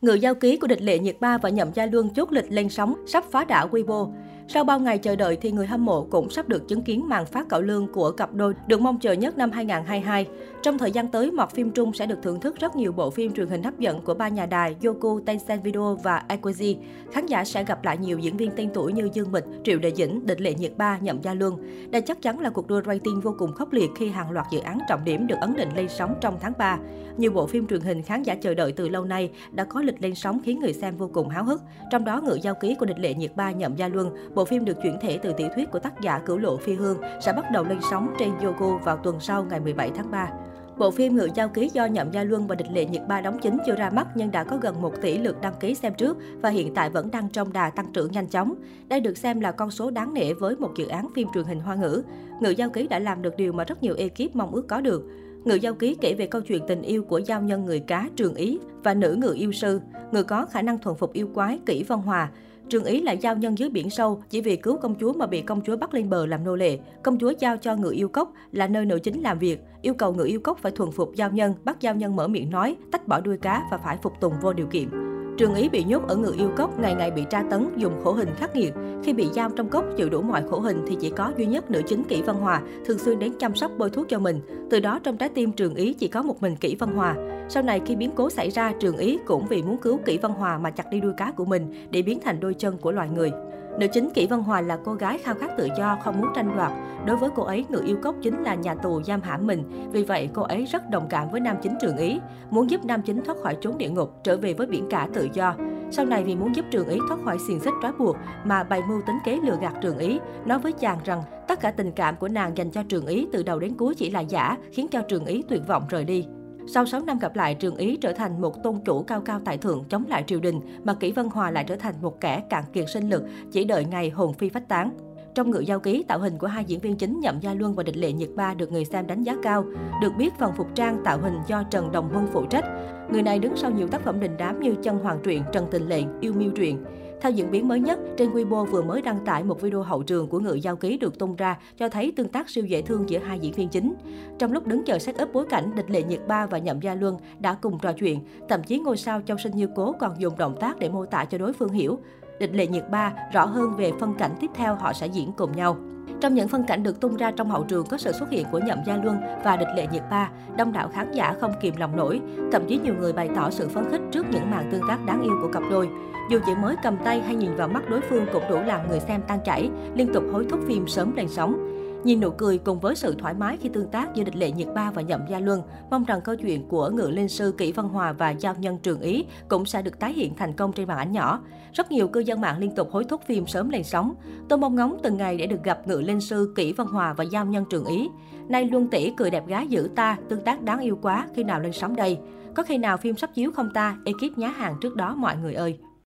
Ngự giao ký của địch lệ Nhiệt Ba và Nhậm Gia Luân chốt lịch lên sóng, sắp phá đảo Weibo. Sau bao ngày chờ đợi thì người hâm mộ cũng sắp được chứng kiến màn phát cạo lương của cặp đôi được mong chờ nhất năm 2022. Trong thời gian tới, mọt phim Trung sẽ được thưởng thức rất nhiều bộ phim truyền hình hấp dẫn của ba nhà đài Yoku, Tencent Video và Equity. Khán giả sẽ gặp lại nhiều diễn viên tên tuổi như Dương Mịch, Triệu Đệ Dĩnh, Địch Lệ Nhiệt Ba, Nhậm Gia Luân. Đây chắc chắn là cuộc đua rating vô cùng khốc liệt khi hàng loạt dự án trọng điểm được ấn định lên sóng trong tháng 3. Nhiều bộ phim truyền hình khán giả chờ đợi từ lâu nay đã có lịch lên sóng khiến người xem vô cùng háo hức. Trong đó, Ngựa Giao Ký của Địch Lệ Nhiệt Ba, Nhậm Gia Luân, bộ phim được chuyển thể từ tiểu thuyết của tác giả Cửu Lộ Phi Hương sẽ bắt đầu lên sóng trên Yogo vào tuần sau ngày 17 tháng 3. Bộ phim Ngự Giao Ký do Nhậm Gia Luân và Địch Lệ Nhiệt Ba đóng chính chưa ra mắt nhưng đã có gần 1 tỷ lượt đăng ký xem trước và hiện tại vẫn đang trong đà tăng trưởng nhanh chóng. Đây được xem là con số đáng nể với một dự án phim truyền hình hoa ngữ. Ngự Giao Ký đã làm được điều mà rất nhiều ekip mong ước có được. Ngự Giao Ký kể về câu chuyện tình yêu của giao nhân người cá Trường Ý và nữ ngự yêu sư, người có khả năng thuần phục yêu quái Kỷ Văn Hòa. Trường Ý là giao nhân dưới biển sâu, chỉ vì cứu công chúa mà bị công chúa bắt lên bờ làm nô lệ. Công chúa giao cho người yêu cốc là nơi nữ chính làm việc, yêu cầu người yêu cốc phải thuần phục giao nhân, bắt giao nhân mở miệng nói, tách bỏ đuôi cá và phải phục tùng vô điều kiện. Trường Ý bị nhốt ở ngự yêu cốc, ngày ngày bị tra tấn, dùng khổ hình khắc nghiệt. Khi bị giam trong cốc chịu đủ mọi khổ hình thì chỉ có duy nhất nữ chính Kỷ Văn Hòa thường xuyên đến chăm sóc bôi thuốc cho mình. Từ đó trong trái tim Trường Ý chỉ có một mình Kỷ Văn Hòa. Sau này khi biến cố xảy ra, Trường Ý cũng vì muốn cứu Kỷ Văn Hòa mà chặt đi đuôi cá của mình để biến thành đôi chân của loài người. Nữ chính Kỷ Văn Hòa là cô gái khao khát tự do, không muốn tranh đoạt. Đối với cô ấy, người yêu cốc chính là nhà tù giam hãm mình. Vì vậy, cô ấy rất đồng cảm với nam chính Trường Ý, muốn giúp nam chính thoát khỏi chốn địa ngục, trở về với biển cả tự do. Sau này vì muốn giúp Trường Ý thoát khỏi xiềng xích trói buộc mà bày mưu tính kế lừa gạt Trường Ý, nói với chàng rằng tất cả tình cảm của nàng dành cho Trường Ý từ đầu đến cuối chỉ là giả, khiến cho Trường Ý tuyệt vọng rời đi. Sau 6 năm gặp lại, Trường Ý trở thành một tôn chủ cao cao tại thượng chống lại triều đình, mà Kỷ Vân Hòa lại trở thành một kẻ cạn kiệt sinh lực, chỉ đợi ngày hồn phi phách tán. Trong ngựa giao ký, tạo hình của hai diễn viên chính Nhậm Gia Luân và Địch Lệ Nhiệt Ba được người xem đánh giá cao. Được biết, phần phục trang tạo hình do Trần Đồng Huân phụ trách. Người này đứng sau nhiều tác phẩm đình đám như Chân Hoàng truyện, Trần Tình Lệnh, Yêu Miêu truyện. Theo diễn biến mới nhất, trên Weibo vừa mới đăng tải một video hậu trường của ngự giao ký được tung ra cho thấy tương tác siêu dễ thương giữa hai diễn viên chính. Trong lúc đứng chờ set up bối cảnh, Địch Lệ Nhiệt Ba và Nhậm Gia Luân đã cùng trò chuyện, thậm chí ngôi sao Châu Sinh Như Cố còn dùng động tác để mô tả cho đối phương hiểu. Địch Lệ Nhiệt Ba rõ hơn về phân cảnh tiếp theo họ sẽ diễn cùng nhau. Trong những phân cảnh được tung ra trong hậu trường có sự xuất hiện của Nhậm Gia Luân và Địch Lệ Nhiệt Ba, đông đảo khán giả không kìm lòng nổi. Thậm chí nhiều người bày tỏ sự phấn khích trước những màn tương tác đáng yêu của cặp đôi. Dù chỉ mới cầm tay hay nhìn vào mắt đối phương cũng đủ làm người xem tan chảy, liên tục hối thúc phim sớm lên sóng. Nhìn nụ cười cùng với sự thoải mái khi tương tác giữa địch lệ Nhiệt Ba và Nhậm Gia Luân, mong rằng câu chuyện của ngự linh sư Kỷ Văn Hòa và giao nhân Trường Ý cũng sẽ được tái hiện thành công trên màn ảnh nhỏ. Rất nhiều cư dân mạng liên tục hối thúc phim sớm lên sóng. Tôi mong ngóng từng ngày để được gặp ngự linh sư Kỷ Văn Hòa và giao nhân Trường Ý. Nay Luân tỷ cười đẹp gái giữ ta, tương tác đáng yêu quá, khi nào lên sóng đây? Có khi nào phim sắp chiếu không ta? Ekip nhá hàng trước đó mọi người ơi!